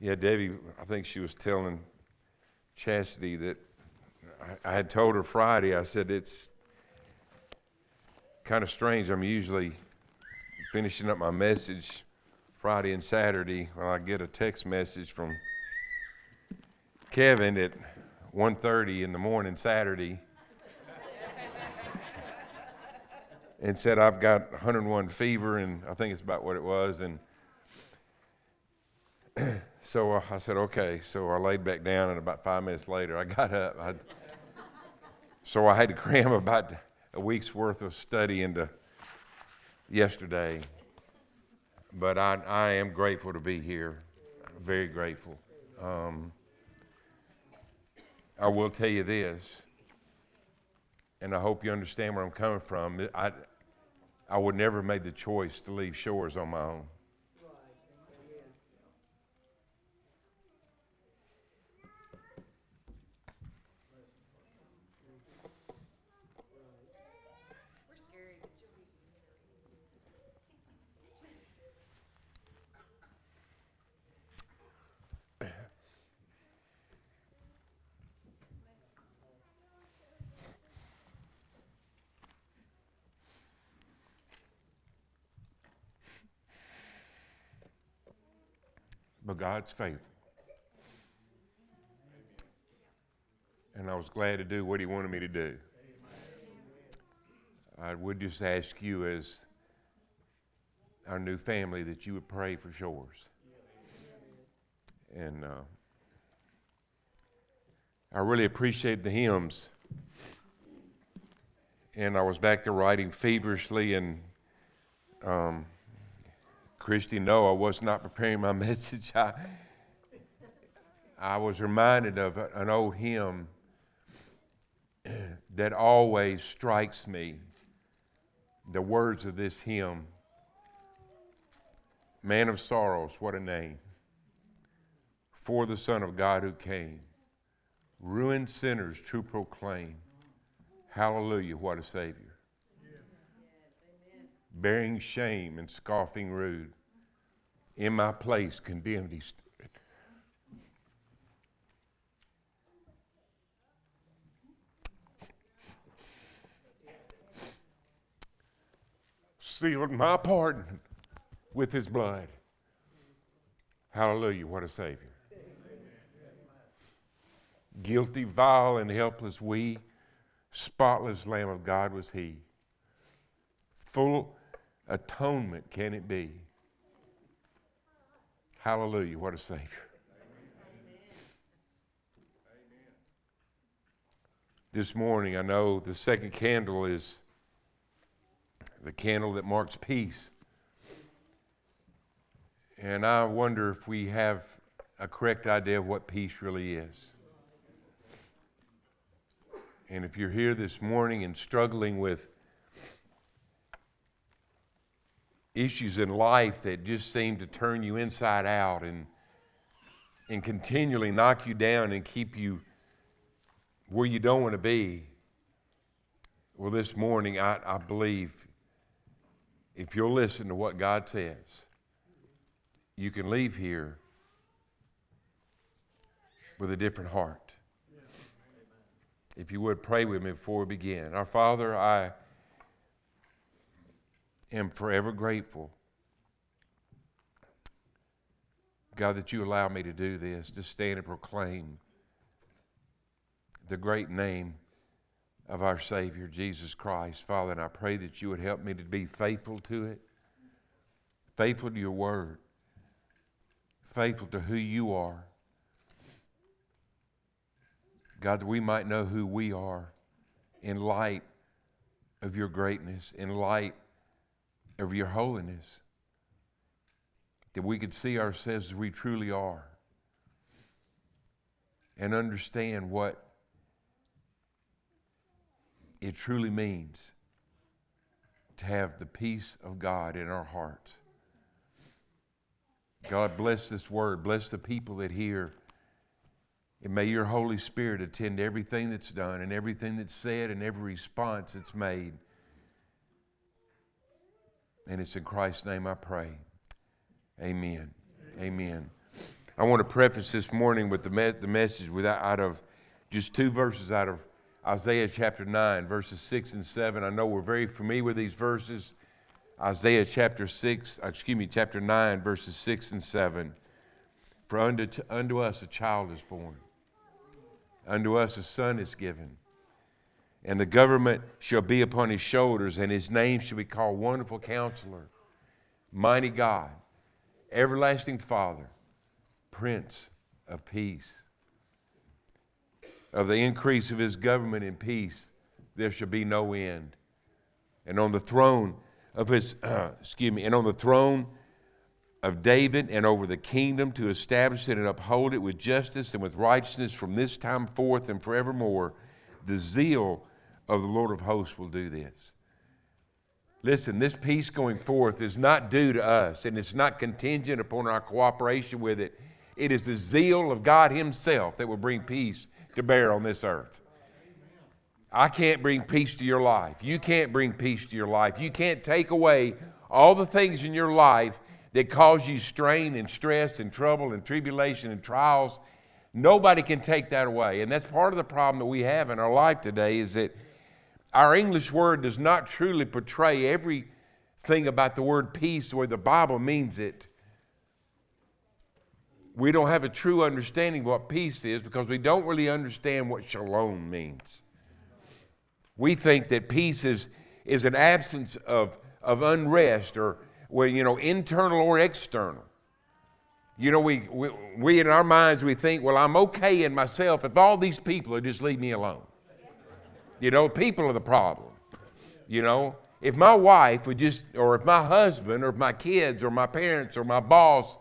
Yeah, Debbie, I think she was telling Chastity that I, I had told her Friday, I said, it's kind of strange. I'm usually finishing up my message Friday and Saturday when I get a text message from Kevin at 1.30 in the morning Saturday and said I've got 101 fever and I think it's about what it was and so uh, I said okay. So I laid back down and about five minutes later I got up. I, so I had to cram about a week's worth of study into yesterday. But I, I am grateful to be here. Very grateful. Um, I will tell you this, and I hope you understand where I'm coming from. I, I would never have made the choice to leave shores on my own. God's faithful. And I was glad to do what He wanted me to do. I would just ask you, as our new family, that you would pray for Shores. And uh, I really appreciate the hymns. And I was back there writing feverishly and. Um, Christy, no, I was not preparing my message. I, I was reminded of an old hymn that always strikes me. The words of this hymn Man of sorrows, what a name. For the Son of God who came, ruined sinners to proclaim. Hallelujah, what a Savior. Bearing shame and scoffing rude in my place condemned he stood. Sealed my pardon with his blood. Hallelujah, what a Savior. Guilty, vile, and helpless, we, spotless Lamb of God was he. Full atonement can it be? Hallelujah. What a Savior. This morning, I know the second candle is the candle that marks peace. And I wonder if we have a correct idea of what peace really is. And if you're here this morning and struggling with issues in life that just seem to turn you inside out and, and continually knock you down and keep you where you don't want to be. Well, this morning, I, I believe if you'll listen to what God says, you can leave here with a different heart. If you would pray with me before we begin. Our Father, I am forever grateful, God, that you allow me to do this, to stand and proclaim the great name of our Savior, Jesus Christ. Father, and I pray that you would help me to be faithful to it, faithful to your word, faithful to who you are. God, that we might know who we are in light of your greatness, in light of your holiness, that we could see ourselves as we truly are and understand what it truly means to have the peace of God in our hearts. God bless this word. Bless the people that hear. And may your Holy Spirit attend everything that's done and everything that's said and every response that's made. And it's in Christ's name I pray. Amen. Amen. I want to preface this morning with the, me- the message with, out of just two verses out of Isaiah chapter 9, verses 6 and 7. I know we're very familiar with these verses. Isaiah chapter 6, uh, excuse me, chapter 9, verses 6 and 7. For unto, unto us a child is born, unto us a son is given, and the government shall be upon his shoulders, and his name shall be called Wonderful Counselor, Mighty God, Everlasting Father, Prince of Peace. Of the increase of his government and peace, there shall be no end. And on the throne of his, uh, excuse me, and on the throne of David and over the kingdom to establish it and uphold it with justice and with righteousness from this time forth and forevermore. The zeal of the Lord of hosts will do this. Listen, this peace going forth is not due to us and it's not contingent upon our cooperation with it. It is the zeal of God Himself that will bring peace to bear on this earth. I can't bring peace to your life. You can't bring peace to your life. You can't take away all the things in your life that cause you strain and stress and trouble and tribulation and trials. Nobody can take that away. And that's part of the problem that we have in our life today is that our English word does not truly portray everything about the word peace the way the Bible means it. We don't have a true understanding of what peace is because we don't really understand what shalom means. We think that peace is, is an absence of, of unrest or, well, you know, internal or external. You know, we, we, we in our minds, we think, well, I'm okay in myself if all these people would just leave me alone. You know, people are the problem. You know, if my wife would just, or if my husband, or if my kids, or my parents, or my boss,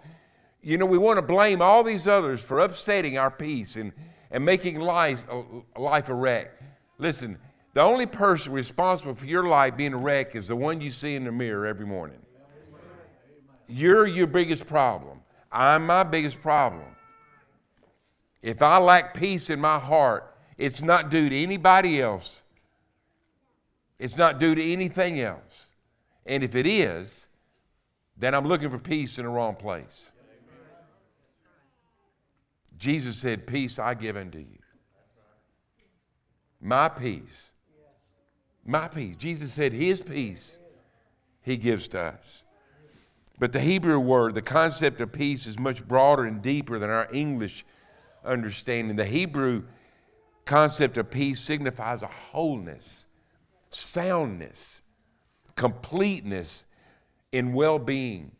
you know, we want to blame all these others for upsetting our peace and, and making life, life a wreck. Listen, the only person responsible for your life being a wreck is the one you see in the mirror every morning. You're your biggest problem. I'm my biggest problem. If I lack peace in my heart, it's not due to anybody else. It's not due to anything else. And if it is, then I'm looking for peace in the wrong place. Jesus said, Peace I give unto you. My peace. My peace. Jesus said, His peace He gives to us. But the Hebrew word, the concept of peace, is much broader and deeper than our English understanding. The Hebrew concept of peace signifies a wholeness, soundness, completeness in well being.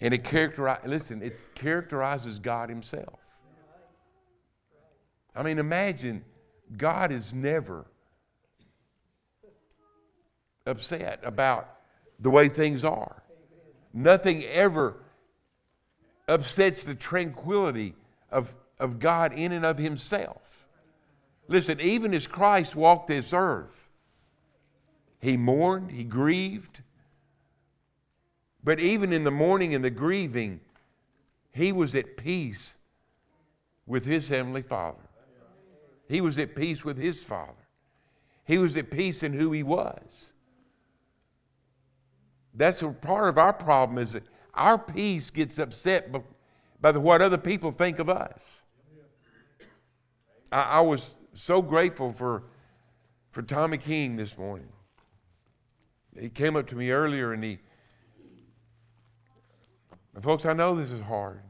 And it characterizes, listen, it characterizes God Himself. I mean, imagine God is never upset about the way things are. Nothing ever upsets the tranquility of, of God in and of Himself. Listen, even as Christ walked this earth, He mourned, He grieved. But even in the mourning and the grieving, He was at peace with His Heavenly Father. He was at peace with His Father. He was at peace in who He was. That's part of our problem is that our peace gets upset by, by the, what other people think of us. I, I was so grateful for, for Tommy King this morning. He came up to me earlier and he, and folks, I know this is hard.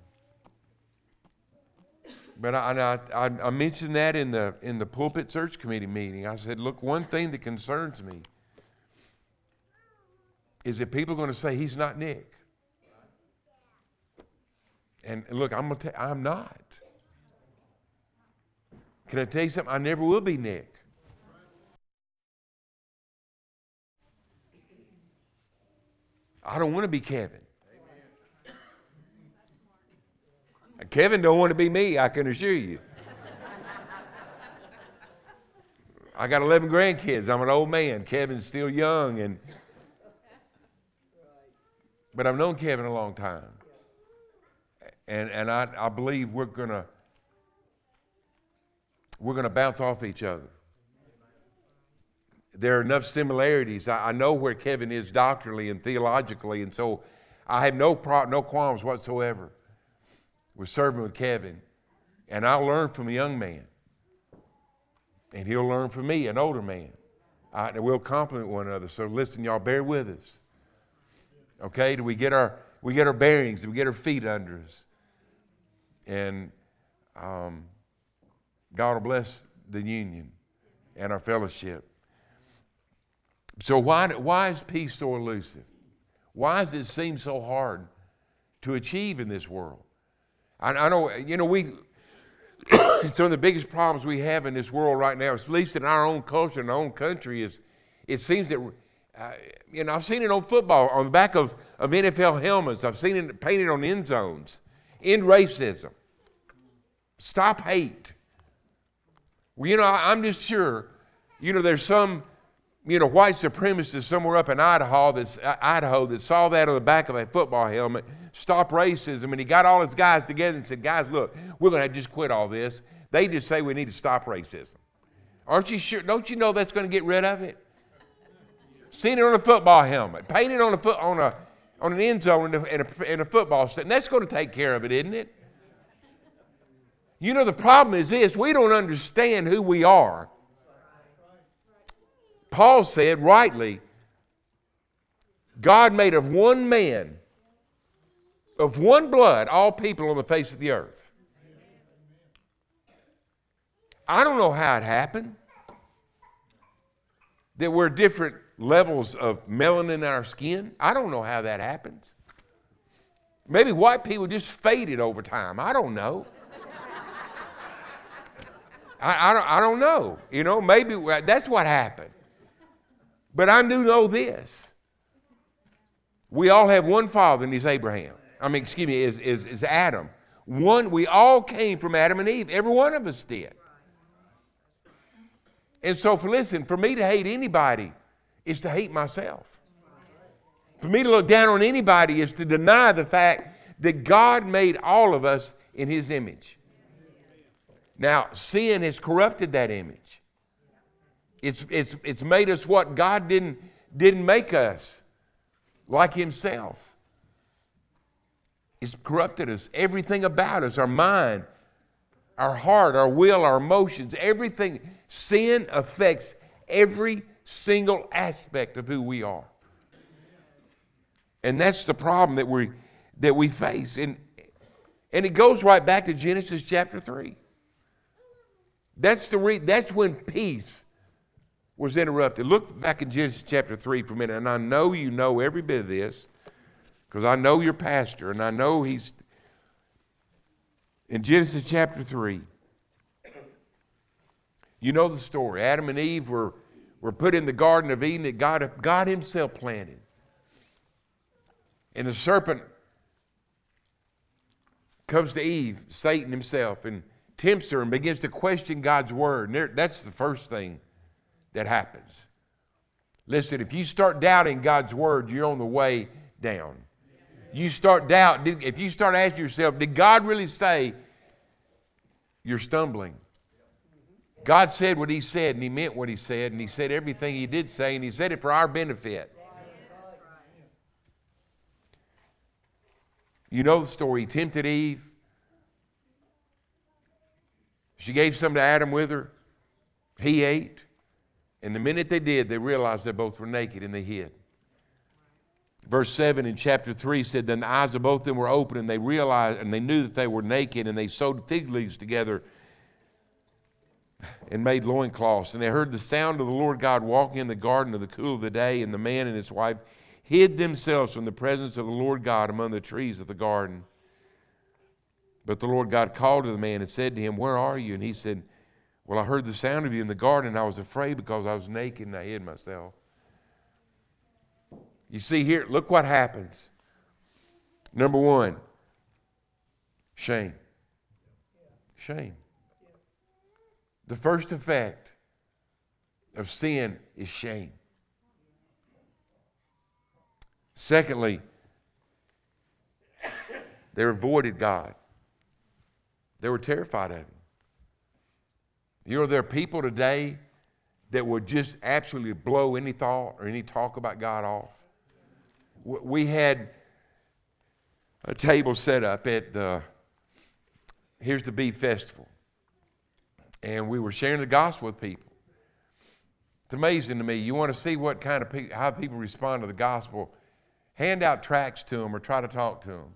But I, I, I, mentioned that in the, in the pulpit search committee meeting. I said, look, one thing that concerns me is that people are going to say he's not Nick. And look, I'm to tell I'm not. Can I tell you something? I never will be Nick. I don't want to be Kevin. Kevin don't want to be me, I can assure you. I got 11 grandkids. I'm an old man. Kevin's still young and but I've known Kevin a long time. And, and I, I believe we're going to we're going to bounce off each other. There are enough similarities. I, I, know where Kevin is doctrinally and theologically, and so I have no, pro, no qualms whatsoever. with serving with Kevin, and I'll learn from a young man, and he'll learn from me, an older man. I, and we'll complement one another. So listen, y'all, bear with us. Okay? Do we get our we get our bearings? Do we get our feet under us? And um, God will bless the union and our fellowship. So why why is peace so elusive? Why does it seem so hard to achieve in this world? I, I know you know we some of the biggest problems we have in this world right now, at least in our own culture, in our own country, is it seems that, uh, you know, I've seen it on football, on the back of, of NFL helmets. I've seen it painted on end zones. End racism. Stop hate. Well, you know, I'm just sure, you know, there's some, you know, white supremacist somewhere up in Idaho that's, Idaho that saw that on the back of a football helmet stop racism. And he got all his guys together and said, guys, look, we're going to just quit all this. They just say we need to stop racism. Aren't you sure? Don't you know that's going to get rid of it? Seen it on a football helmet, painted on a foot on a on an end zone in a, in a, in a football stand. That's going to take care of it, isn't it? You know the problem is this: we don't understand who we are. Paul said rightly, God made of one man of one blood all people on the face of the earth. I don't know how it happened that we're different levels of melanin in our skin. I don't know how that happens. Maybe white people just faded over time. I don't know. I, I, don't, I don't know. You know, maybe that's what happened. But I do know this. We all have one father, and he's Abraham. I mean, excuse me, is, is, is Adam. One, we all came from Adam and Eve. Every one of us did. And so, for listen, for me to hate anybody is to hate myself. For me to look down on anybody is to deny the fact that God made all of us in His image. Now, sin has corrupted that image. It's, it's, it's made us what God didn't, didn't make us, like Himself. It's corrupted us. Everything about us, our mind, our heart, our will, our emotions, everything. Sin affects every single aspect of who we are. And that's the problem that we that we face. And and it goes right back to Genesis chapter 3. That's the re- that's when peace was interrupted. Look back in Genesis chapter 3 for a minute, and I know you know every bit of this because I know your pastor and I know he's in Genesis chapter 3. You know the story. Adam and Eve were, were put in the Garden of Eden that God, God Himself planted. And the serpent comes to Eve, Satan himself, and tempts her and begins to question God's word. That's the first thing that happens. Listen, if you start doubting God's word, you're on the way down you start doubt, if you start asking yourself, did God really say you're stumbling? God said what He said, and He meant what He said, and He said everything He did say, and He said it for our benefit. You know the story. He tempted Eve. She gave some to Adam with her. He ate. And the minute they did, they realized they both were naked and they hid. Verse 7 in chapter 3 said, Then the eyes of both of them were open, and they realized, and they knew that they were naked, and they sewed fig leaves together and made loincloths. And they heard the sound of the Lord God walking in the garden of the cool of the day, and the man and his wife hid themselves from the presence of the Lord God among the trees of the garden. But the Lord God called to the man and said to him, Where are you? And he said, Well, I heard the sound of you in the garden, and I was afraid because I was naked and I hid myself. You see here, look what happens. Number one, shame. Shame. The first effect of sin is shame. Secondly, they avoided God. They were terrified of Him. You know, there are people today that would just absolutely blow any thought or any talk about God off we had a table set up at the here's the beef festival. And we were sharing the gospel with people. It's amazing to me. You want to see what kind of pe- how people respond to the gospel. Hand out tracts to them or try to talk to them.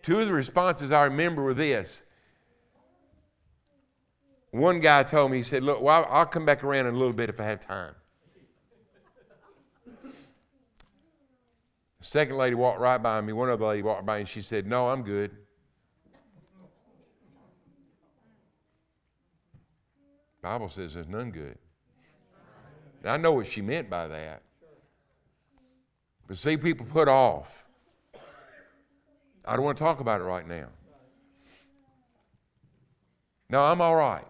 Two of the responses I remember were this. One guy told me, he said, Look, well, I'll come back around in a little bit if I have time. The second lady walked right by me. One other lady walked by and she said, No, I'm good. Bible says there's none good. I know what she meant by that. But see, people put off. I don't want to talk about it right now. No, I'm all right.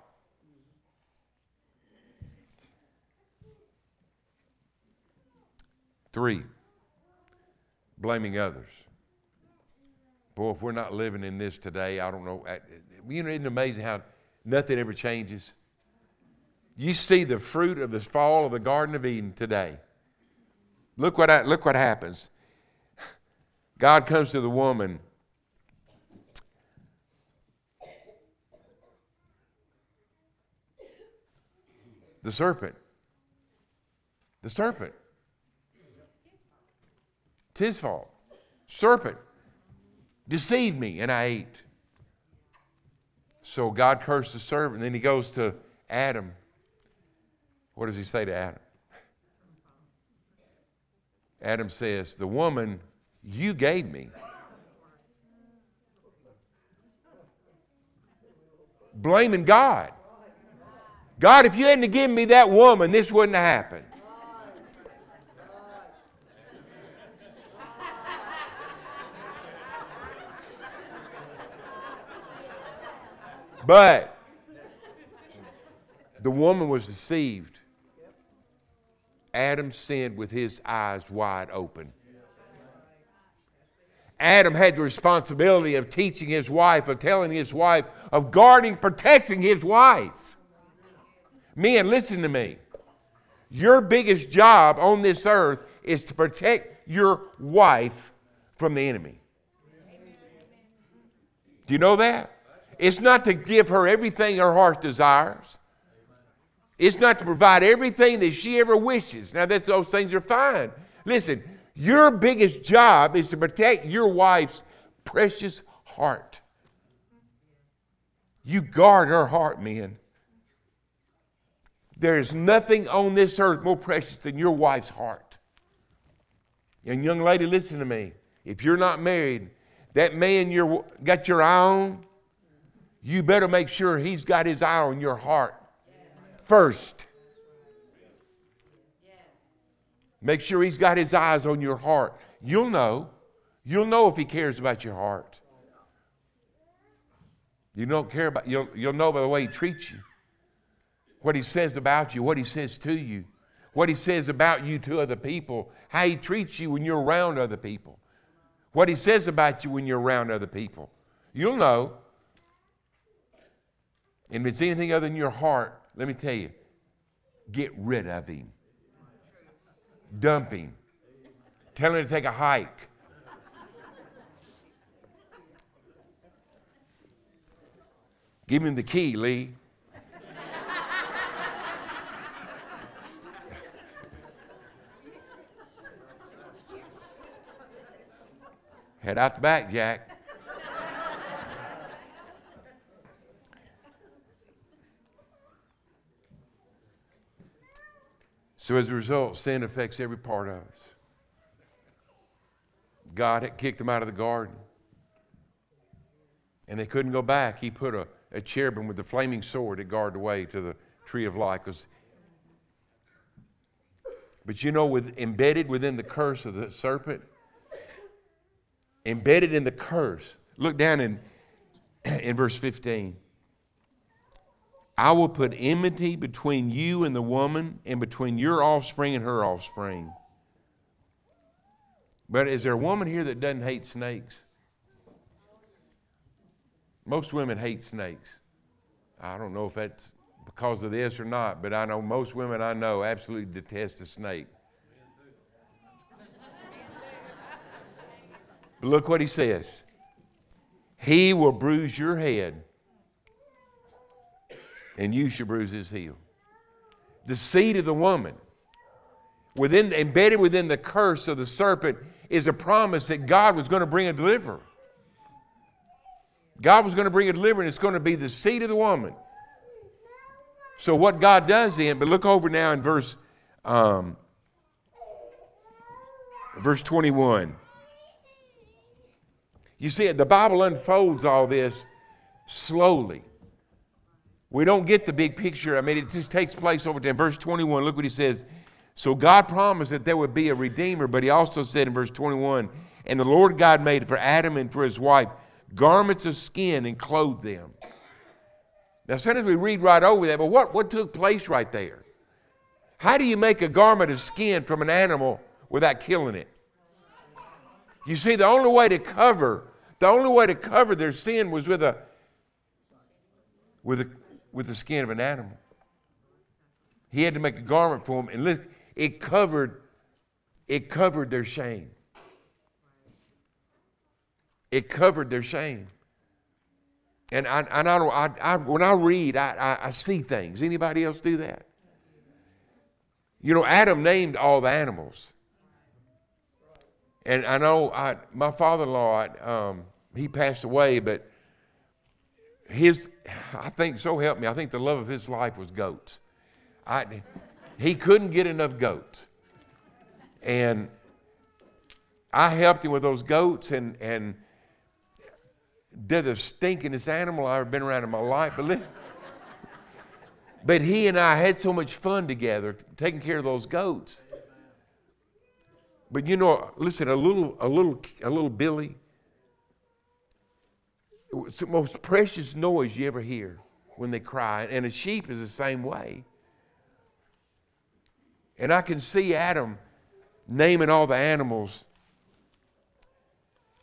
Three, blaming others. Boy, if we're not living in this today, I don't know. You know, isn't it amazing how nothing ever changes? You see the fruit of the fall of the Garden of Eden today. Look what, I, look what happens. God comes to the woman. The serpent. The serpent. It's his fault. Serpent deceived me and I ate. So God cursed the serpent. And then he goes to Adam. What does he say to Adam? Adam says, The woman you gave me. Blaming God. God, if you hadn't given me that woman, this wouldn't have happened. But the woman was deceived. Adam sinned with his eyes wide open. Adam had the responsibility of teaching his wife, of telling his wife, of guarding, protecting his wife. Men, listen to me. Your biggest job on this earth is to protect your wife from the enemy. Do you know that? It's not to give her everything her heart desires. It's not to provide everything that she ever wishes. Now, that those things are fine. Listen, your biggest job is to protect your wife's precious heart. You guard her heart, men. There is nothing on this earth more precious than your wife's heart. And young lady, listen to me. If you're not married, that man you got your eye on, you better make sure he's got his eye on your heart first. Make sure he's got his eyes on your heart. You'll know. You'll know if he cares about your heart. You don't care about you'll, you'll know by the way he treats you. What he says about you, what he says to you, what he says about you to other people, how he treats you when you're around other people. What he says about you when you're around other people. You'll know. And if it's anything other than your heart, let me tell you, get rid of him. Dump him. Tell him to take a hike. Give him the key, Lee. Head out the back, Jack. So as a result, sin affects every part of us. God had kicked them out of the garden. And they couldn't go back. He put a, a cherubim with a flaming sword to guard the way to the tree of life. But you know, with, embedded within the curse of the serpent, embedded in the curse, look down in, in verse 15. I will put enmity between you and the woman, and between your offspring and her offspring. But is there a woman here that doesn't hate snakes? Most women hate snakes. I don't know if that's because of this or not, but I know most women I know absolutely detest a snake. But look what he says He will bruise your head, and you shall bruise his heel. The seed of the woman, within, embedded within the curse of the serpent, is a promise that God was going to bring a deliverer. God was going to bring a deliverer, and it's going to be the seed of the woman. So, what God does then, but look over now in verse, um, verse 21. You see, the Bible unfolds all this slowly. We don't get the big picture. I mean, it just takes place over there. Verse 21, look what he says. So God promised that there would be a redeemer, but he also said in verse 21 And the Lord God made for Adam and for his wife garments of skin and clothed them. Now, sometimes we read right over that, but what, what took place right there? How do you make a garment of skin from an animal without killing it? You see, the only way to cover, the only way to cover their sin was with a with a with the skin of an animal. He had to make a garment for them, and look, it covered, it covered their shame. It covered their shame. And I, and I, I, I when I read, I, I, I see things. Anybody else do that? You know, Adam named all the animals. And I know I, my father-in-law, um, he passed away, but his, I think, so help me, I think the love of his life was goats. I, he couldn't get enough goats. And I helped him with those goats, and, and they're the stinkingest animal I've ever been around in my life. But, listen, but he and I had so much fun together taking care of those goats. But you know, listen, a little, a little, a little Billy, it's the most precious noise you ever hear when they cry. And a sheep is the same way. And I can see Adam naming all the animals.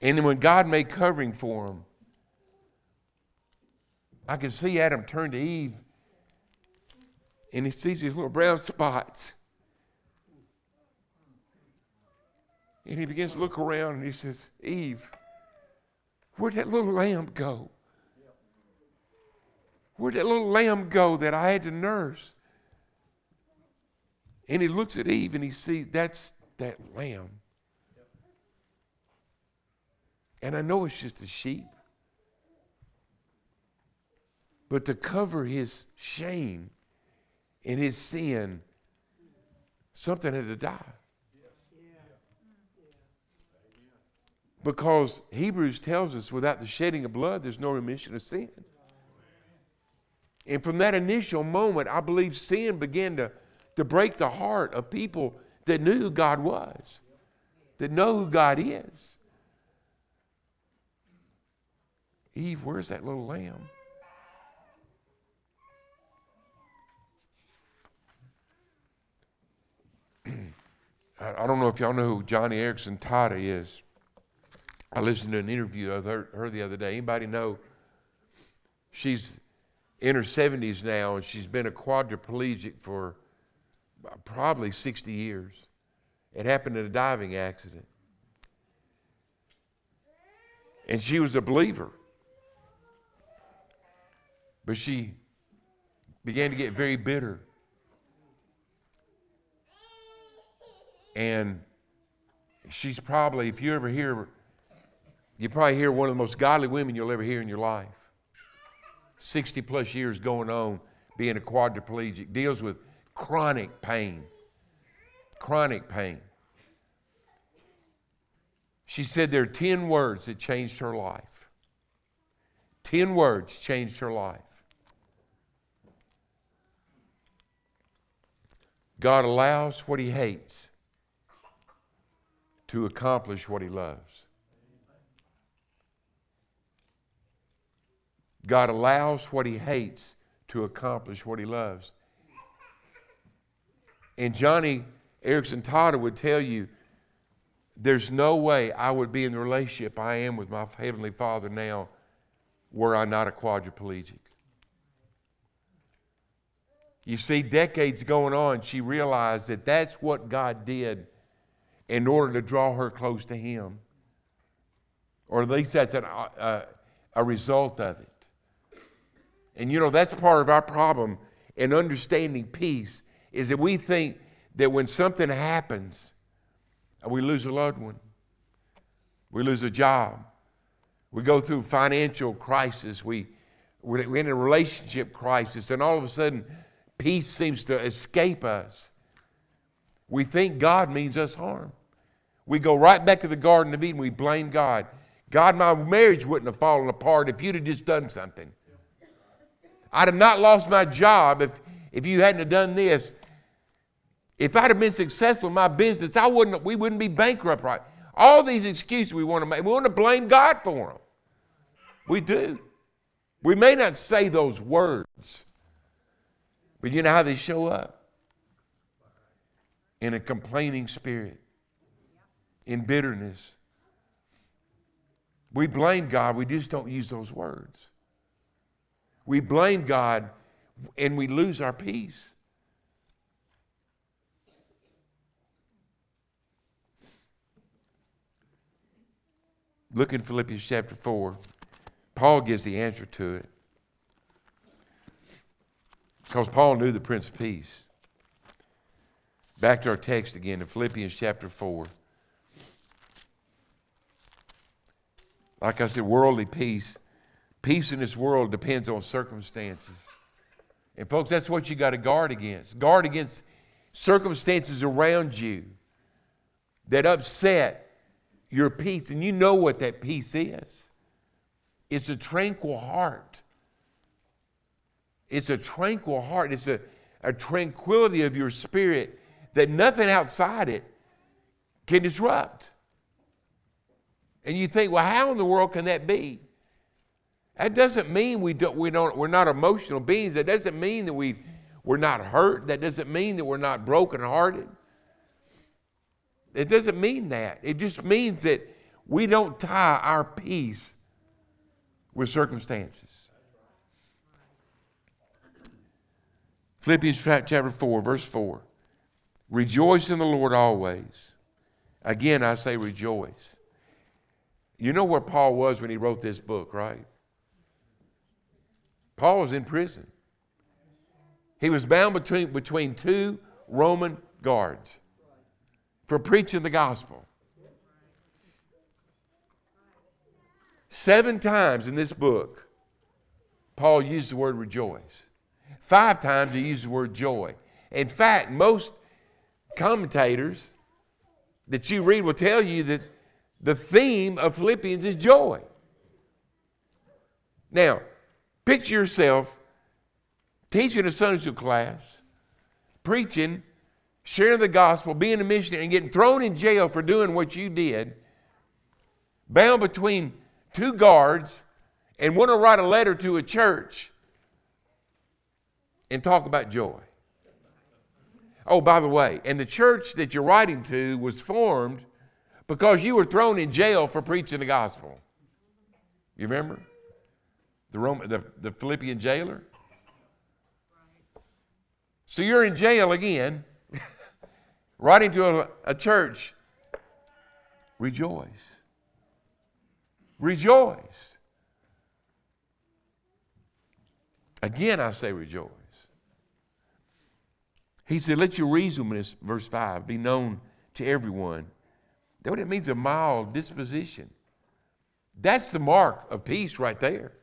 And then when God made covering for him, I can see Adam turn to Eve and he sees these little brown spots. And he begins to look around and he says, Eve, Where'd that little lamb go? Where'd that little lamb go that I had to nurse? And he looks at Eve and he sees that's that lamb. And I know it's just a sheep. But to cover his shame and his sin, something had to die. Because Hebrews tells us without the shedding of blood, there's no remission of sin. And from that initial moment, I believe sin began to, to break the heart of people that knew who God was, that know who God is. Eve, where's that little lamb? I don't know if y'all know who Joni Eareckson Tada is. I listened to an interview of her, her the other day. Anybody know? She's in her 70s now, and she's been a quadriplegic for probably 60 years. It happened in a diving accident. And she was a believer. But she began to get very bitter. And she's probably, if you ever hear you probably hear one of the most godly women you'll ever hear in your life. 60 plus years going on, being a quadriplegic, deals with chronic pain. Chronic pain. She said there are 10 words that changed her life. 10 words changed her life. God allows what he hates to accomplish what he loves. God allows what he hates to accomplish what he loves. And Joni Eareckson Tada would tell you there's no way I would be in the relationship I am with my Heavenly Father now were I not a quadriplegic. You see, decades going on, she realized that that's what God did in order to draw her close to Him. Or at least that's an, uh, a result of it. And you know, that's part of our problem in understanding peace is that we think that when something happens, uh, we lose a loved one, we lose a job, we go through financial crisis, we, we're in a relationship crisis, and all of a sudden, peace seems to escape us. We think God means us harm. We go right back to the Garden of Eden, we blame God. God, my marriage wouldn't have fallen apart if you'd have just done something. I'd have not lost my job if, if you hadn't have done this. If I'd have been successful in my business, I wouldn't, we wouldn't be bankrupt right. All these excuses we want to make, we want to blame God for them. We do. We may not say those words, but you know how they show up? In a complaining spirit, in bitterness. We blame God, we just don't use those words. We blame God and we lose our peace. Look in Philippians chapter 4. Paul gives the answer to it. Because Paul knew the Prince of Peace. Back to our text again in Philippians chapter 4. Like I said, worldly peace. Peace in this world depends on circumstances. And, folks, that's what you got to guard against. Guard against circumstances around you that upset your peace. And you know what that peace is it's a tranquil heart. It's a tranquil heart. It's a, a tranquility of your spirit that nothing outside it can disrupt. And you think, well, how in the world can that be? That doesn't mean we don't, we don't, we're not emotional beings. That doesn't mean that we, we're not hurt. That doesn't mean that we're not brokenhearted. It doesn't mean that. It just means that we don't tie our peace with circumstances. Philippians chapter 4, verse 4. Rejoice in the Lord always. Again, I say rejoice. You know where Paul was when he wrote this book, right? Paul was in prison. He was bound between, between two Roman guards for preaching the gospel. Seven times in this book, Paul used the word rejoice. Five times he used the word joy. In fact, most commentators that you read will tell you that the theme of Philippians is joy. Now, picture yourself teaching a Sunday school class, preaching, sharing the gospel, being a missionary, and getting thrown in jail for doing what you did, bound between two guards, and want to write a letter to a church and talk about joy. Oh, by the way, and the church that you're writing to was formed because you were thrown in jail for preaching the gospel. You remember? The, Roman, the, the Philippian jailer? So you're in jail again, writing to a, a church. Rejoice. Rejoice. Again, I say rejoice. He said, Let your reasonableness, verse 5, be known to everyone. That what it means a mild disposition. That's the mark of peace right there.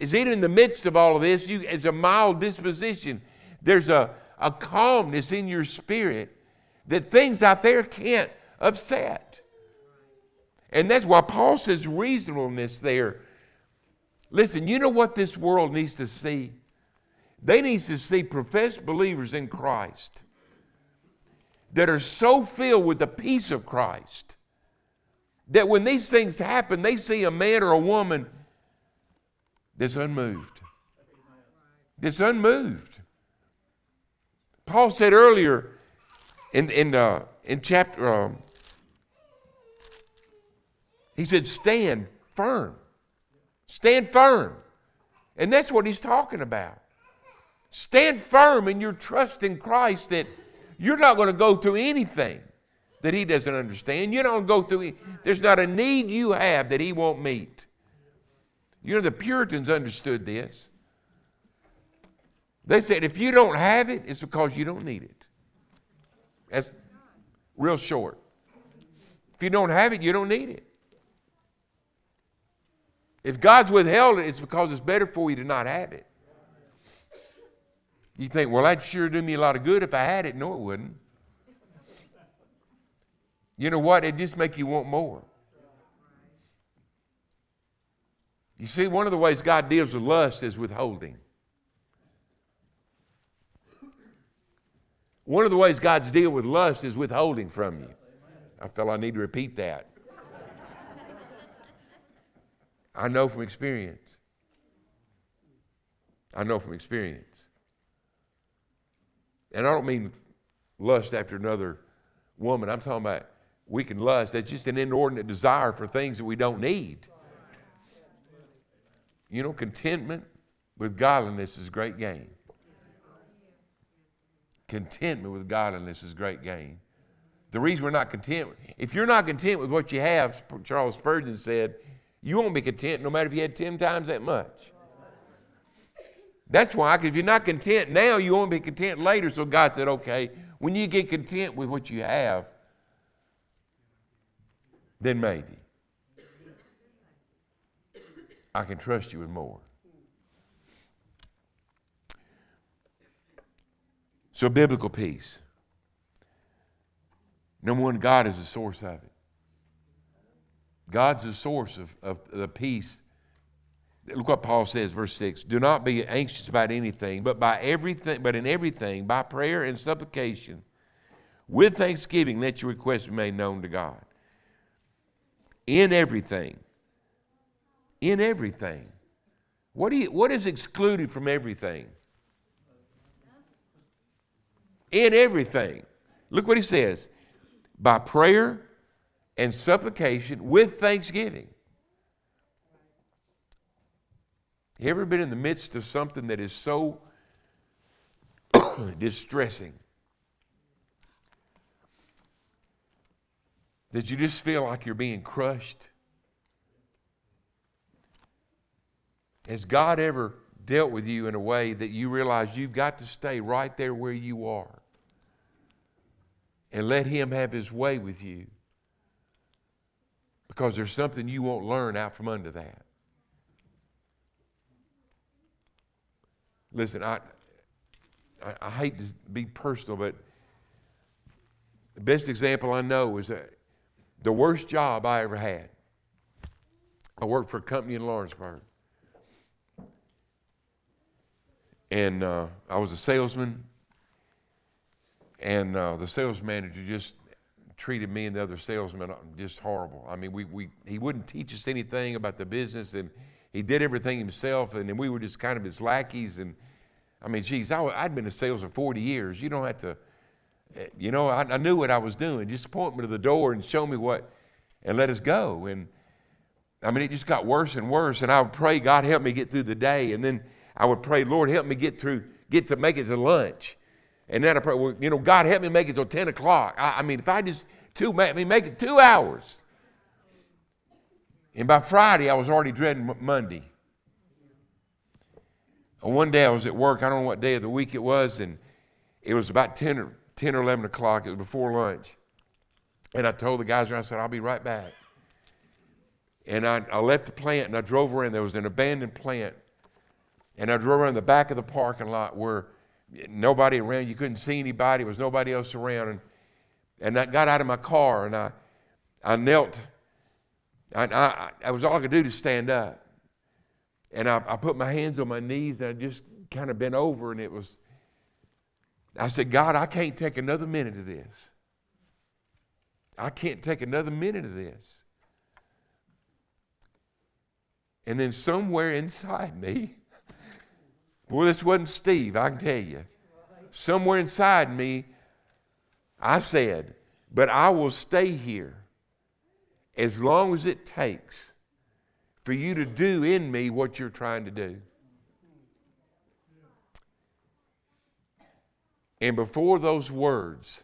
Is even in the midst of all of this, you it's a mild disposition. There's a, a calmness in your spirit that things out there can't upset. And that's why Paul says reasonableness there. Listen, you know what this world needs to see? They need to see professed believers in Christ that are so filled with the peace of Christ that when these things happen, they see a man or a woman that's unmoved. That's unmoved. Paul said earlier in, in, uh, in chapter, um, he said, stand firm. Stand firm. And that's what he's talking about. Stand firm in your trust in Christ that you're not going to go through anything that He doesn't understand. You don't go through, there's not a need you have that He won't meet. You know, the Puritans understood this. They said if you don't have it, it's because you don't need it. That's real short. If you don't have it, you don't need it. If God's withheld it, it's because it's better for you to not have it. You think, well, that'd sure do me a lot of good if I had it. No, it wouldn't. You know what? It just make you want more. You see, one of the ways God deals with lust is withholding. One of the ways God's deal with lust is withholding from you. I felt I need to repeat that. I know from experience. I know from experience. And I don't mean lust after another woman. I'm talking about we can lust. That's just an inordinate desire for things that we don't need. You know, contentment with godliness is great gain. Contentment with godliness is great gain. The reason we're not content, if you're not content with what you have, Charles Spurgeon said, you won't be content no matter if you had 10 times that much. That's why, because if you're not content now, you won't be content later. So God said, okay, when you get content with what you have, then maybe I can trust you with more. So, biblical peace. Number one, God is the source of it. God's the source of, of the peace. Look what Paul says, verse 6. Do not be anxious about anything, but by everything, but in everything, by prayer and supplication, with thanksgiving, let your requests be made known to God. In everything. In everything. What, do you, what is excluded from everything? In everything. Look what he says. By prayer and supplication with thanksgiving. Have you ever been in the midst of something that is so distressing that you just feel like you're being crushed? Has God ever dealt with you in a way that you realize you've got to stay right there where you are and let Him have His way with you? because there's something you won't learn out from under that. Listen, I, I, I hate to be personal, but the best example I know is that the worst job I ever had. I worked for a company in Lawrenceburg. And uh, I was a salesman, and uh, the sales manager just treated me and the other salesmen just horrible. I mean, we, we, he wouldn't teach us anything about the business, and he did everything himself, and then we were just kind of his lackeys. And I mean, geez, I, I'd been in sales for 40 years. You don't have to, eh, you know, I, I knew what I was doing. Just point me to the door and show me what, and let us go. And I mean, it just got worse and worse. And I would pray, God, help me get through the day. And then I would pray, Lord, help me get through, get to make it to lunch. And then I pray, well, you know, God help me make it till 10 o'clock. I, I mean, if I just two, I mean, make it two hours. And by Friday, I was already dreading Monday. And one day I was at work, I don't know what day of the week it was, and it was about 10 or, 10 or 11 o'clock. It was before lunch. And I told the guys, around, I said, I'll be right back. And I, I left the plant and I drove around. There was an abandoned plant. And I drove around the back of the parking lot where nobody around. You couldn't see anybody. There was nobody else around. And, and I got out of my car and I, I knelt. I, I, I was all I could do to stand up. And I, I put my hands on my knees and I just kind of bent over and it was, I said, God, I can't take another minute of this. I can't take another minute of this. And then somewhere inside me, Boy, this wasn't Steve, I can tell you. Somewhere inside me, I said, but I will stay here as long as it takes for you to do in me what you're trying to do. And before those words,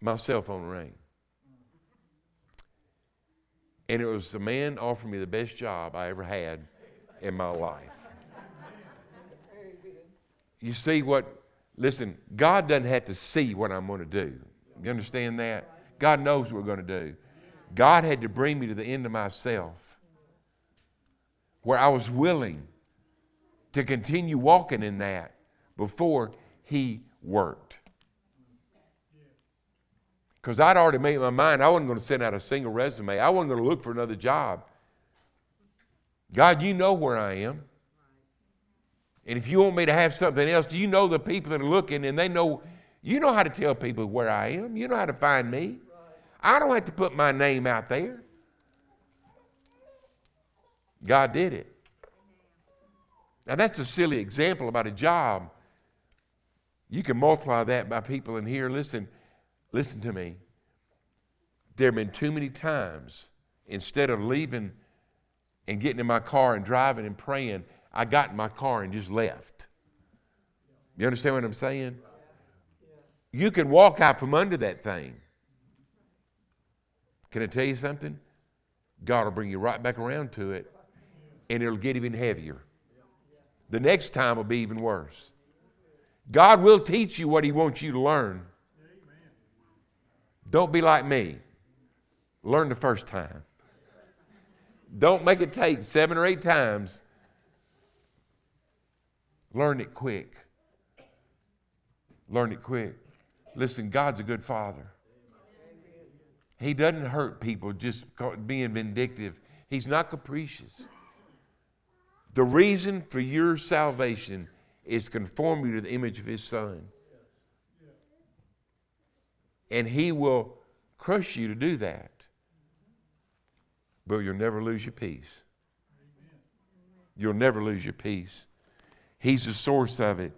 my cell phone rang. And it was the man offered me the best job I ever had in my life. You see what, listen, God doesn't have to see what I'm going to do. You understand that? God knows what we're going to do. God had to bring me to the end of myself where I was willing to continue walking in that before He worked. Because I'd already made my mind, I wasn't going to send out a single resume. I wasn't going to look for another job. God, you know where I am. And if you want me to have something else, do you know the people that are looking and they know, you know how to tell people where I am. You know how to find me. I don't have to put my name out there. God did it. Now, that's a silly example about a job. You can multiply that by people in here. Listen, listen to me. There have been too many times, instead of leaving and getting in my car and driving and praying, I got in my car and just left. You understand what I'm saying? You can walk out from under that thing. Can I tell you something? God will bring you right back around to it, and it'll get even heavier. The next time will be even worse. God will teach you what He wants you to learn. Don't be like me. Learn the first time. Don't make it take seven or eight times. Learn it quick. Learn it quick. Listen, God's a good father. He doesn't hurt people just being vindictive. He's not capricious. The reason for your salvation is conform you to the image of his son. And he will crush you to do that. But you'll never lose your peace. You'll never lose your peace. He's the source of it.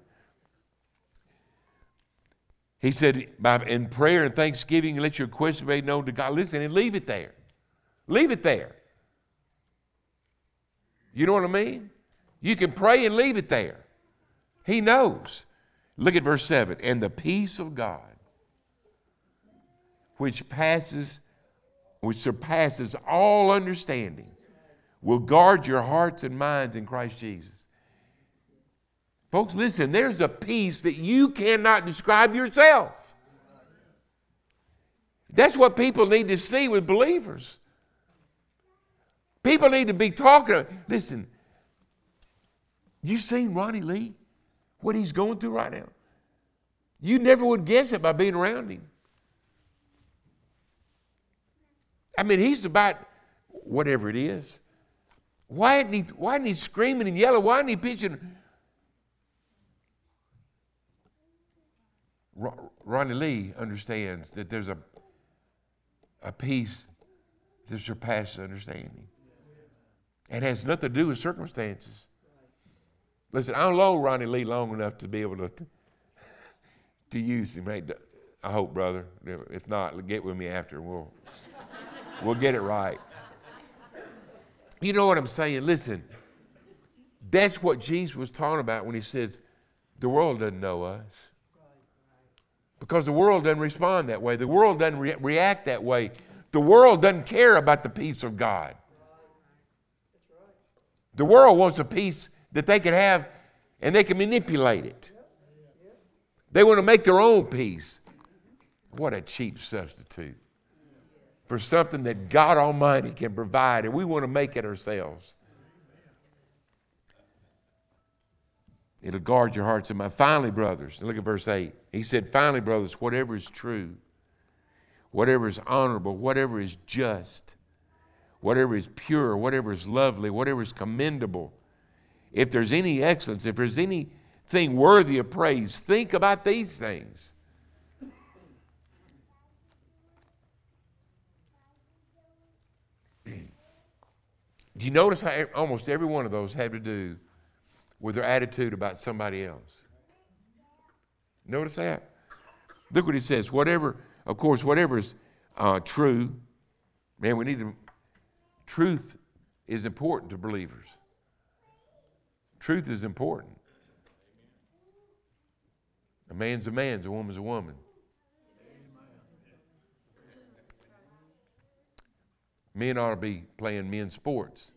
He said, in prayer and thanksgiving, let your requests be known to God. Listen and leave it there. Leave it there. You know what I mean? You can pray and leave it there. He knows. Look at verse 7 and the peace of God, which passes, which surpasses all understanding, will guard your hearts and minds in Christ Jesus. Folks, listen, there's a peace that you cannot describe yourself. That's what people need to see with believers. People need to be talking. Listen, you seen Ronnie Lee? What he's going through right now? You never would guess it by being around him. I mean, he's about whatever it is. Why isn't he, why isn't he screaming and yelling? Why isn't he pitching Ronnie Lee understands that there's a, a peace that surpasses understanding. It has nothing to do with circumstances. Listen, I don't know Ronnie Lee long enough to be able to, to use him. I hope, brother. If not, get with me after. We'll, we'll get it right. You know what I'm saying? Listen, that's what Jesus was talking about when he says, the world doesn't know us. Because the world doesn't respond that way. The world doesn't re- react that way. The world doesn't care about the peace of God. The world wants a peace that they can have and they can manipulate it. They want to make their own peace. What a cheap substitute for something that God Almighty can provide, and we want to make it ourselves. It'll guard your hearts and mind. Finally, brothers, look at verse 8. He said, Finally, brothers, whatever is true, whatever is honorable, whatever is just, whatever is pure, whatever is lovely, whatever is commendable, if there's any excellence, if there's anything worthy of praise, think about these things. Do you notice how almost every one of those had to do with their attitude about somebody else. Notice that? Look what he says. Whatever, of course, whatever is uh, true, man, we need to, truth is important to believers. Truth is important. A man's a man's, a woman's a woman. Men ought to be playing men's sports.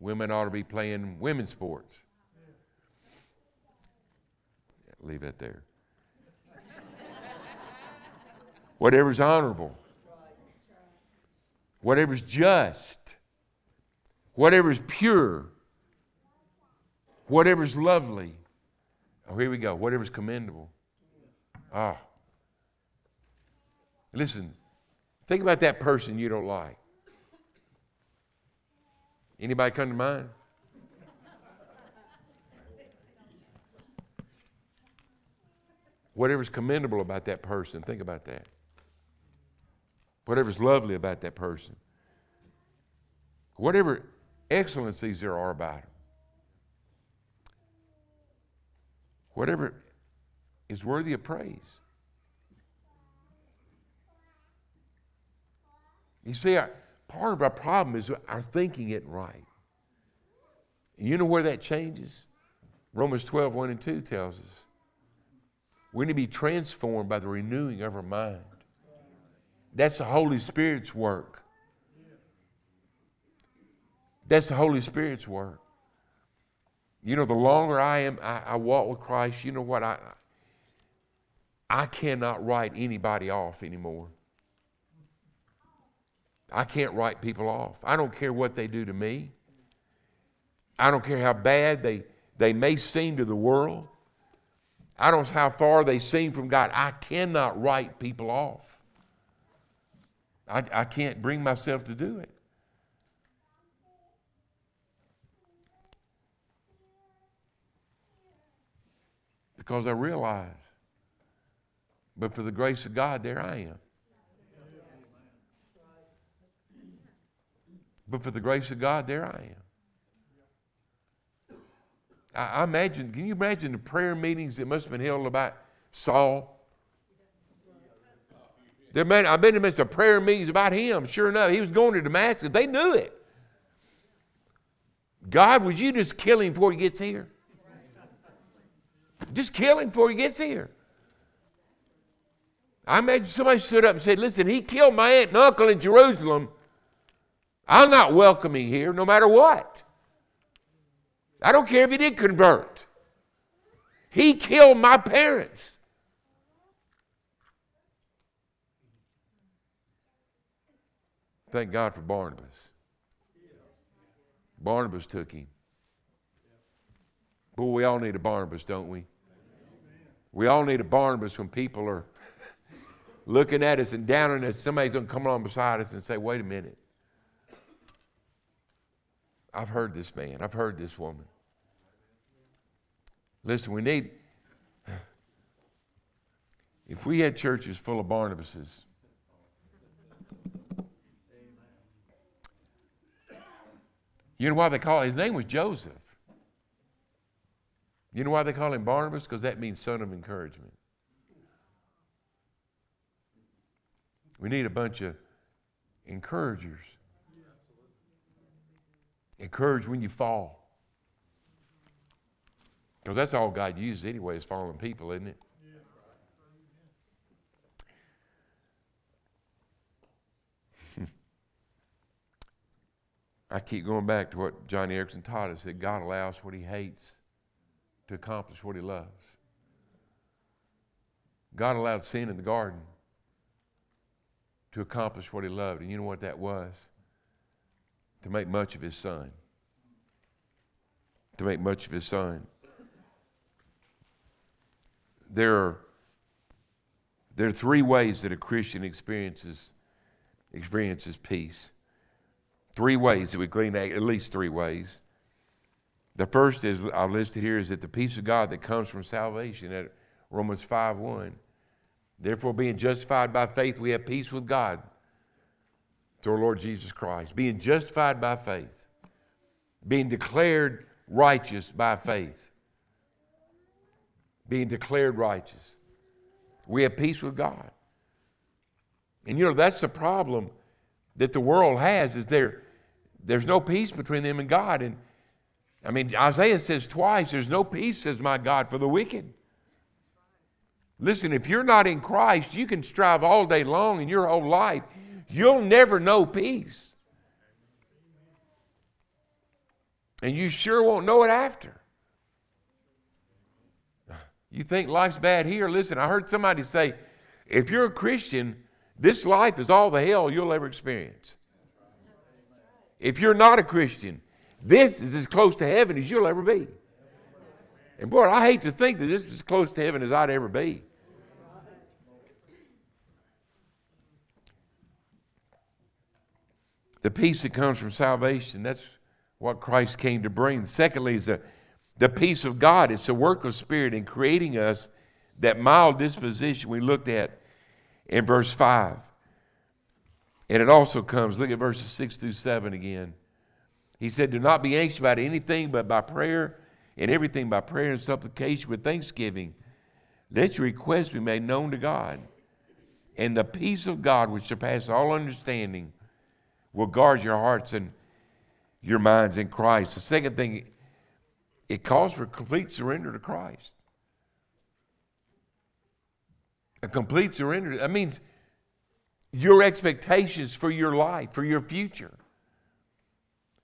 Women ought to be playing women's sports. Leave it there. Whatever's honorable, whatever's just, whatever's pure, whatever's lovely. Oh, here we go. Whatever's commendable. Ah. Listen, think about that person you don't like. Anybody come to mind? Whatever's commendable about that person, think about that. Whatever's lovely about that person. Whatever excellencies there are about him. Whatever is worthy of praise. You see, our, part of our problem is our thinking it right. you know where that changes? Romans 12, 1 and 2 tells us. We need to be transformed by the renewing of our mind. That's the Holy Spirit's work. That's the Holy Spirit's work. You know, the longer I am, I, I walk with Christ, you know what? I, I cannot write anybody off anymore. I can't write people off. I don't care what they do to me. I don't care how bad they, they may seem to the world. I don't know how far they seem from God. I cannot write people off. I, I can't bring myself to do it. Because I realize, but for the grace of God, there I am. But for the grace of God, there I am. I, imagine, can you imagine the prayer meetings that must have been held about Saul? There may, I bet there some prayer meetings about him. Sure enough, he was going to Damascus. They knew it. God, would you just kill him before he gets here? Just kill him before he gets here. I imagine somebody stood up and said, Listen, he killed my aunt and uncle in Jerusalem. I'm not welcoming here no matter what. I don't care if he did convert. He killed my parents. Thank God for Barnabas. Barnabas took him. Boy, we all need a Barnabas, don't we? We all need a Barnabas when people are looking at us and down on us. Somebody's going to come along beside us and say, wait a minute. I've heard this man. I've heard this woman. Listen, we need, if we had churches full of Barnabases, you know why they call it? His name was Joseph. You know why they call him Barnabas? Because that means son of encouragement. We need a bunch of encouragers. Encourage when you fall. Because that's all God uses anyway, is fallen people, isn't it? I keep going back to what Joni Eareckson taught us that God allows what he hates to accomplish what he loves. God allowed sin in the garden to accomplish what he loved. And you know what that was? To make much of his son. To make much of his son there are, there are three ways that a Christian experiences, experiences peace. Three ways that we glean at least three ways. The first is I listed here is that the peace of God that comes from salvation at Romans 5 1. Therefore, being justified by faith, we have peace with God through our Lord Jesus Christ. Being justified by faith, being declared righteous by faith being declared righteous. We have peace with God. And you know, that's the problem that the world has is there there's no peace between them and God. And I mean, Isaiah says twice, there's no peace, says my God, for the wicked. Listen, if you're not in Christ, you can strive all day long in your whole life. You'll never know peace. And you sure won't know it after. You think life's bad here? Listen, I heard somebody say, if you're a Christian, this life is all the hell you'll ever experience. If you're not a Christian, this is as close to heaven as you'll ever be. And boy, I hate to think that this is as close to heaven as I'd ever be. The peace that comes from salvation, that's what Christ came to bring. Secondly, is the, the peace of God. It's the work of Spirit in creating us that mild disposition we looked at in verse 5. And it also comes, look at verses 6 through 7 again. He said, Do not be anxious about anything, but by prayer and everything by prayer and supplication with thanksgiving. Let your requests be made known to God. And the peace of God, which surpasses all understanding, will guard your hearts and your minds in Christ. The second thing, it calls for complete surrender to Christ. A complete surrender. That means your expectations for your life, for your future.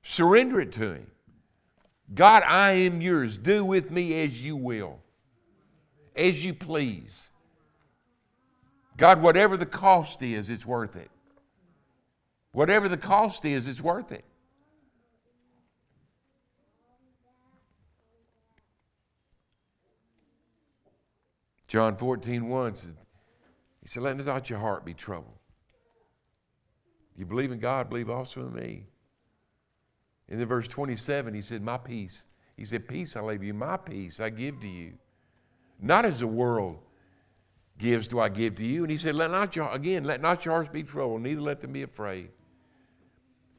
Surrender it to Him. God, I am yours. Do with me as you will, as you please. God, whatever the cost is, it's worth it. Whatever the cost is, it's worth it. John 14, 1 says, He said, Let not your heart be troubled. You believe in God, believe also in me. In the verse 27, he said, My peace. He said, Peace I leave you, my peace I give to you. Not as the world gives do I give to you. And he said, Let not your again, let not your hearts be troubled, neither let them be afraid.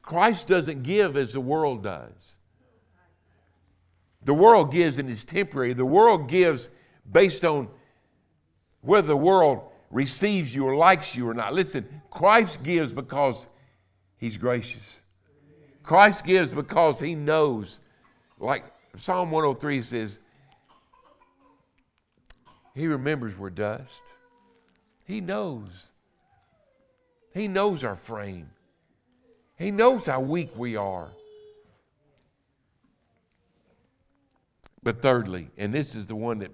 Christ doesn't give as the world does. The world gives and is temporary. The world gives based on whether the world receives you or likes you or not. Listen, Christ gives because he's gracious. Christ gives because he knows, like Psalm 103 says, he remembers we're dust. He knows. He knows our frame. He knows how weak we are. But thirdly, and this is the one that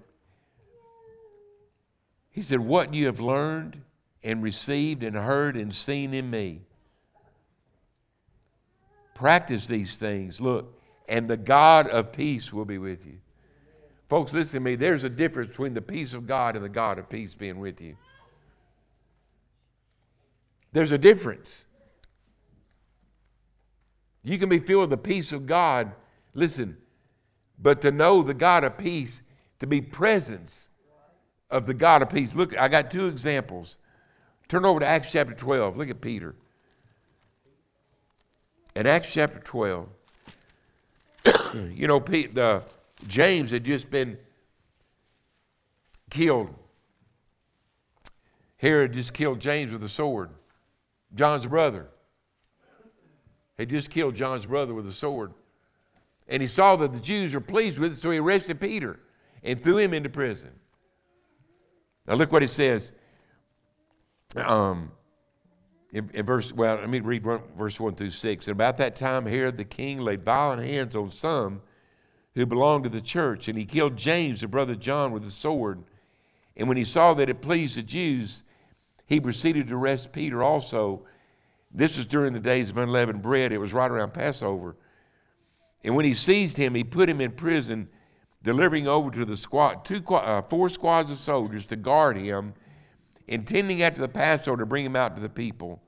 he said, What you have learned and received and heard and seen in me, Practice these things. Look, and the God of peace will be with you. Folks, listen to me. There's a difference between the peace of God and the God of peace being with you. There's a difference. You can be filled with the peace of God, listen, but to know the God of peace, to be presence of the God of peace. Look, I got two examples. Turn over to Acts chapter 12. Look at Peter. In Acts chapter 12, you know, Pete, the, James had just been killed. Herod just killed James with a sword, John's brother. He just killed John's brother with a sword. And he saw that the Jews were pleased with it, so he arrested Peter and threw him into prison. Now, look what it says. Um, in, in, verse, well, let me read verse 1 through 6. And about that time, Herod the king laid violent hands on some who belonged to the church, and he killed James, the brother John, with a sword. And when he saw that it pleased the Jews, he proceeded to arrest Peter also. This was during the days of unleavened bread. It was right around Passover. And when he seized him, he put him in prison, delivering over to the squad, two, uh, four squads of soldiers to guard him intending after the Passover to bring him out to the people.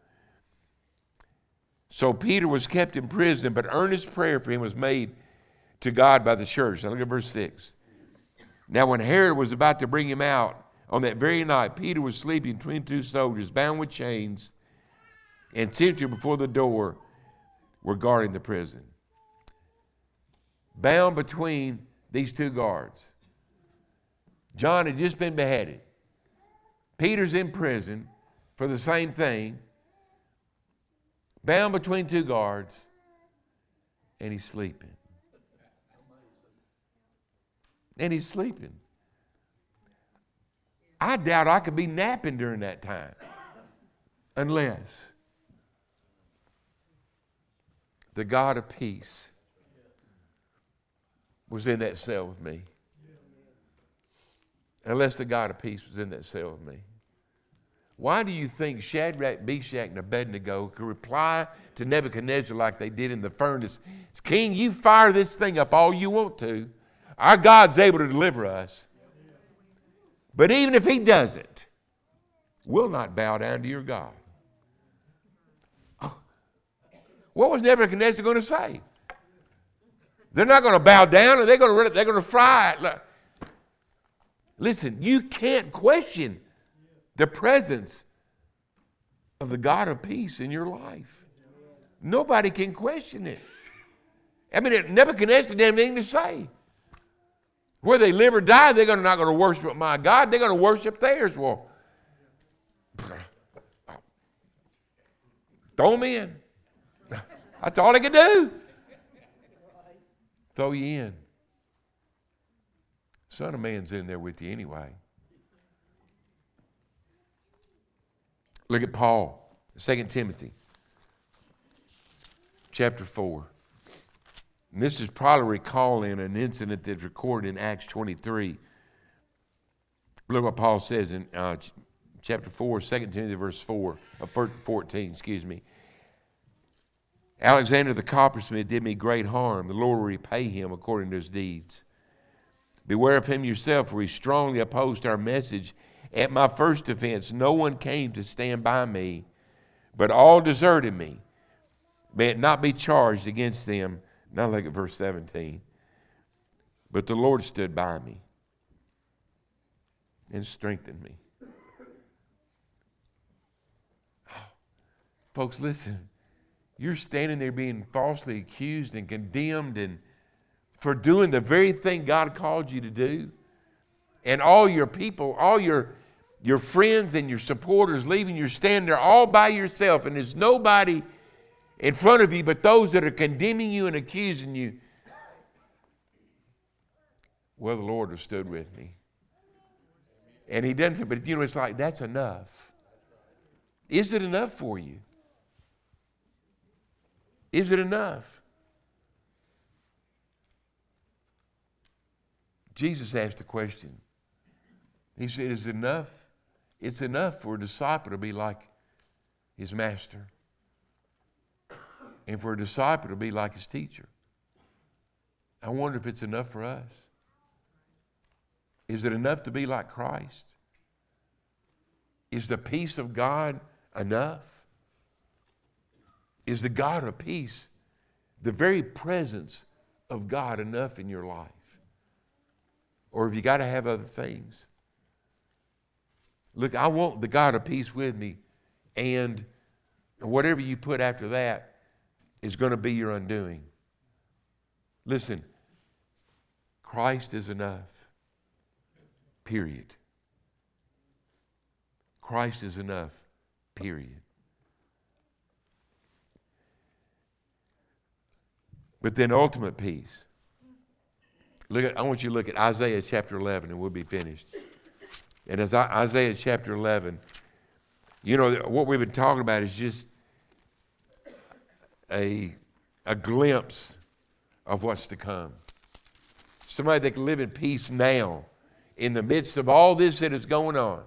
So Peter was kept in prison, but earnest prayer for him was made to God by the church. Now look at verse 6. Now, when Herod was about to bring him out on that very night, Peter was sleeping between two soldiers, bound with chains, and sentry before the door were guarding the prison. Bound between these two guards. John had just been beheaded. Peter's in prison for the same thing, bound between two guards, and he's sleeping. And he's sleeping. I doubt I could be napping during that time unless the God of peace was in that cell with me. Unless the God of peace was in that cell with me. Why do you think Shadrach, Meshach, and Abednego could reply to Nebuchadnezzar like they did in the furnace? King, you fire this thing up all you want to. Our God's able to deliver us. But even if he doesn't, we'll not bow down to your God. What was Nebuchadnezzar going to say? They're not going to bow down and they're going to, they're going to fry it. Listen, you can't question the presence of the God of peace in your life. Nobody can question it. I mean, Nebuchadnezzar didn't have anything to say. Where they live or die, they're not going to worship my God. They're going to worship theirs. Well, throw them in. That's all they can do. Throw you in. Son of Man's in there with you anyway. Look at Paul, 2 Timothy, chapter 4. And this is probably recalling an incident that's recorded in Acts 23. Look what Paul says in uh, chapter 4, 2 Timothy, verse 4, uh, 14, excuse me. Alexander the coppersmith did me great harm. The Lord will repay him according to his deeds. Beware of him yourself, for he strongly opposed our message. At my first offense, no one came to stand by me, but all deserted me. May it not be charged against them now look at verse 17. But the Lord stood by me and strengthened me. Folks, listen. You're standing there being falsely accused and condemned and for doing the very thing God called you to do. And all your people, all your your friends and your supporters leaving you stand there all by yourself and there's nobody in front of you, but those that are condemning you and accusing you. Well, the Lord has stood with me. And He doesn't, but you know, it's like, that's enough. Is it enough for you? Is it enough? Jesus asked the question. He said, Is it enough? It's enough for a disciple to be like his master and for a disciple to be like his teacher. I wonder if it's enough for us. Is it enough to be like Christ? Is the peace of God enough? Is the God of peace, the very presence of God, enough in your life? Or have you got to have other things? Look, I want the God of peace with me, and whatever you put after that, is going to be your undoing. Listen, Christ is enough. Period. Christ is enough. Period. But then ultimate peace. Look at, I want you to look at Isaiah chapter 11 and we'll be finished. And as Isaiah chapter 11, you know, what we've been talking about is just a, a glimpse of what's to come. Somebody that can live in peace now in the midst of all this that is going on.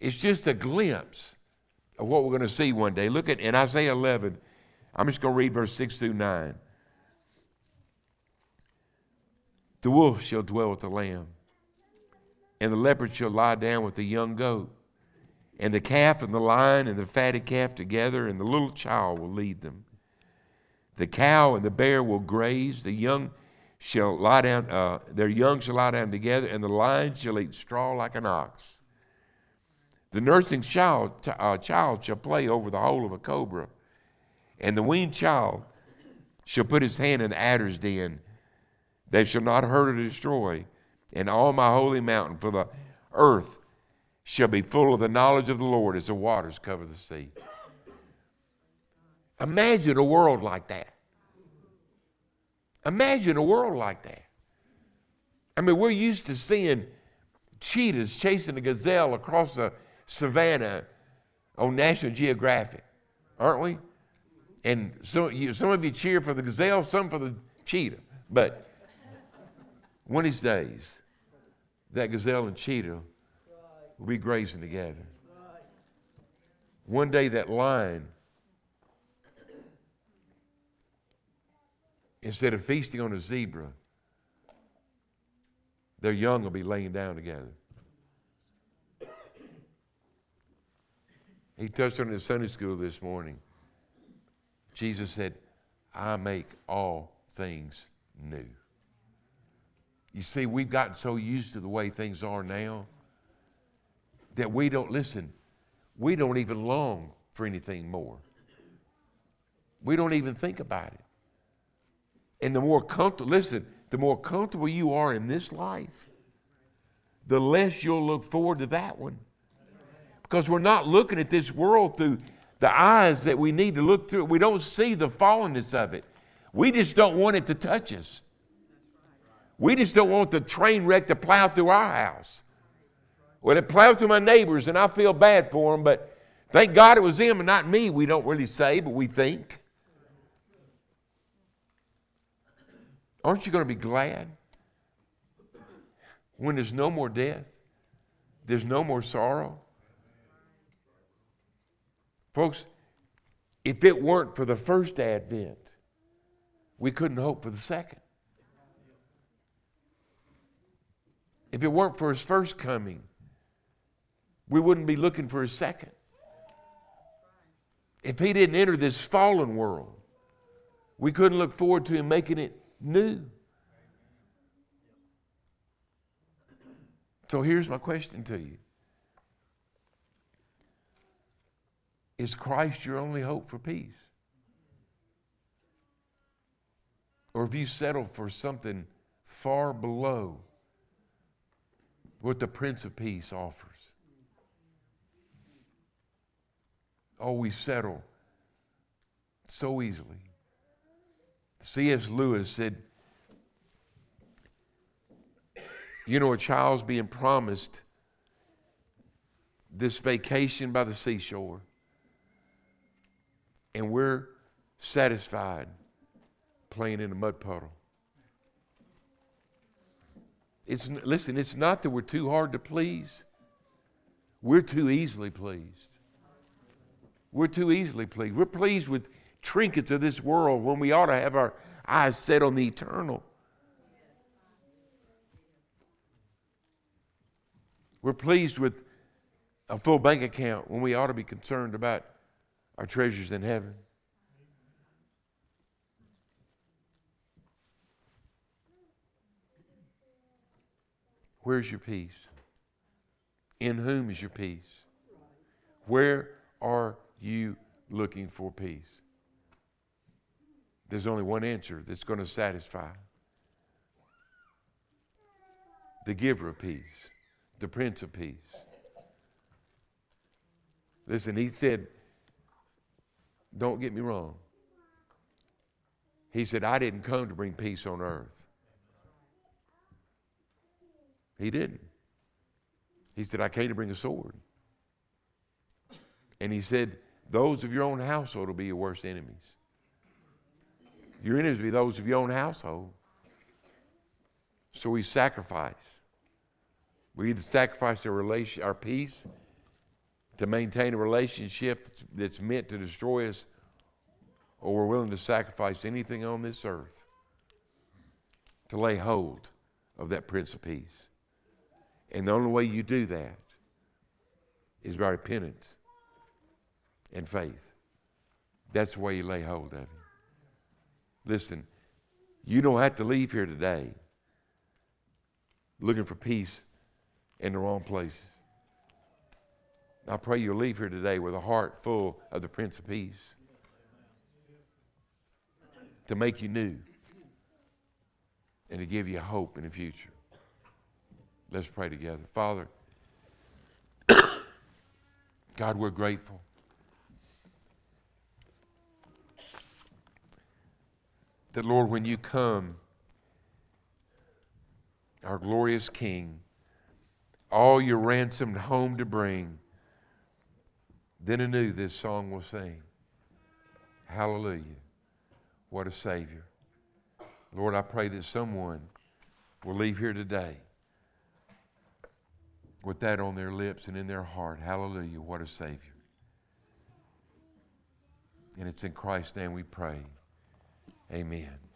It's just a glimpse of what we're going to see one day. Look at in Isaiah 11, I'm just going to read verse 6 through 9. The wolf shall dwell with the lamb, and the leopard shall lie down with the young goat and the calf and the lion and the fatted calf together, and the little child will lead them. The cow and the bear will graze, the young shall lie down, uh, their young shall lie down together, and the lion shall eat straw like an ox. The nursing child, uh, child shall play over the hole of a cobra, and the weaned child shall put his hand in the adder's den. They shall not hurt or destroy And all my holy mountain, for the earth shall be full of the knowledge of the Lord as the waters cover the sea. Imagine a world like that. Imagine a world like that. I mean, we're used to seeing cheetahs chasing a gazelle across the savannah on National Geographic, aren't we? And some, you, some of you cheer for the gazelle, some for the cheetah. But One of these days, that gazelle and cheetah will be grazing together. One day, that lion, instead of feasting on a zebra, their young will be laying down together. He touched on it in Sunday school this morning. Jesus said, I make all things new. You see, we've gotten so used to the way things are now that we don't listen, we don't even long for anything more. We don't even think about it. And the more comfortable, listen, the more comfortable you are in this life, the less you'll look forward to that one because we're not looking at this world through the eyes that we need to look through. We don't see the fallenness of it. We just don't want it to touch us. We just don't want the train wreck to plow through our house. Well, it plowed through my neighbors, and I feel bad for them, but thank God it was them and not me. We don't really say, but we think. Aren't you going to be glad when there's no more death? There's no more sorrow? Folks, if it weren't for the first advent, we couldn't hope for the second. If it weren't for his first coming, we wouldn't be looking for his second. If he didn't enter this fallen world, we couldn't look forward to him making it new. So here's my question to you Is Christ your only hope for peace? Or have you settled for something far below what the Prince of Peace offers? Oh, we settle so easily. C.S. Lewis said, You know, a child's being promised this vacation by the seashore and we're satisfied playing in a mud puddle. It's, listen, it's not that we're too hard to please. We're too easily pleased. We're too easily pleased. We're pleased with trinkets of this world when we ought to have our eyes set on the eternal. We're pleased with a full bank account when we ought to be concerned about our treasures in heaven. Where's your peace? In whom is your peace? Where are you looking for peace? There's only one answer that's going to satisfy the giver of peace, the Prince of Peace. Listen, he said, don't get me wrong. He said, I didn't come to bring peace on earth. He didn't. He said, I came to bring a sword. And he said, Those of your own household will be your worst enemies. Your enemies will be those of your own household. So we sacrifice. We either sacrifice our relation, our peace, to maintain a relationship that's, that's meant to destroy us, or we're willing to sacrifice anything on this earth to lay hold of that Prince of Peace. And the only way you do that is by repentance and faith. That's the way you lay hold of Him. Listen, you don't have to leave here today looking for peace in the wrong places. I pray you'll leave here today with a heart full of the Prince of Peace to make you new and to give you hope in the future. Let's pray together. Father, God, we're grateful. That, Lord, when you come, our glorious King, all your ransomed home to bring, then anew this song will sing. Hallelujah. What a Savior. Lord, I pray that someone will leave here today with that on their lips and in their heart. Hallelujah. What a Savior. And it's in Christ's name we pray. Amen.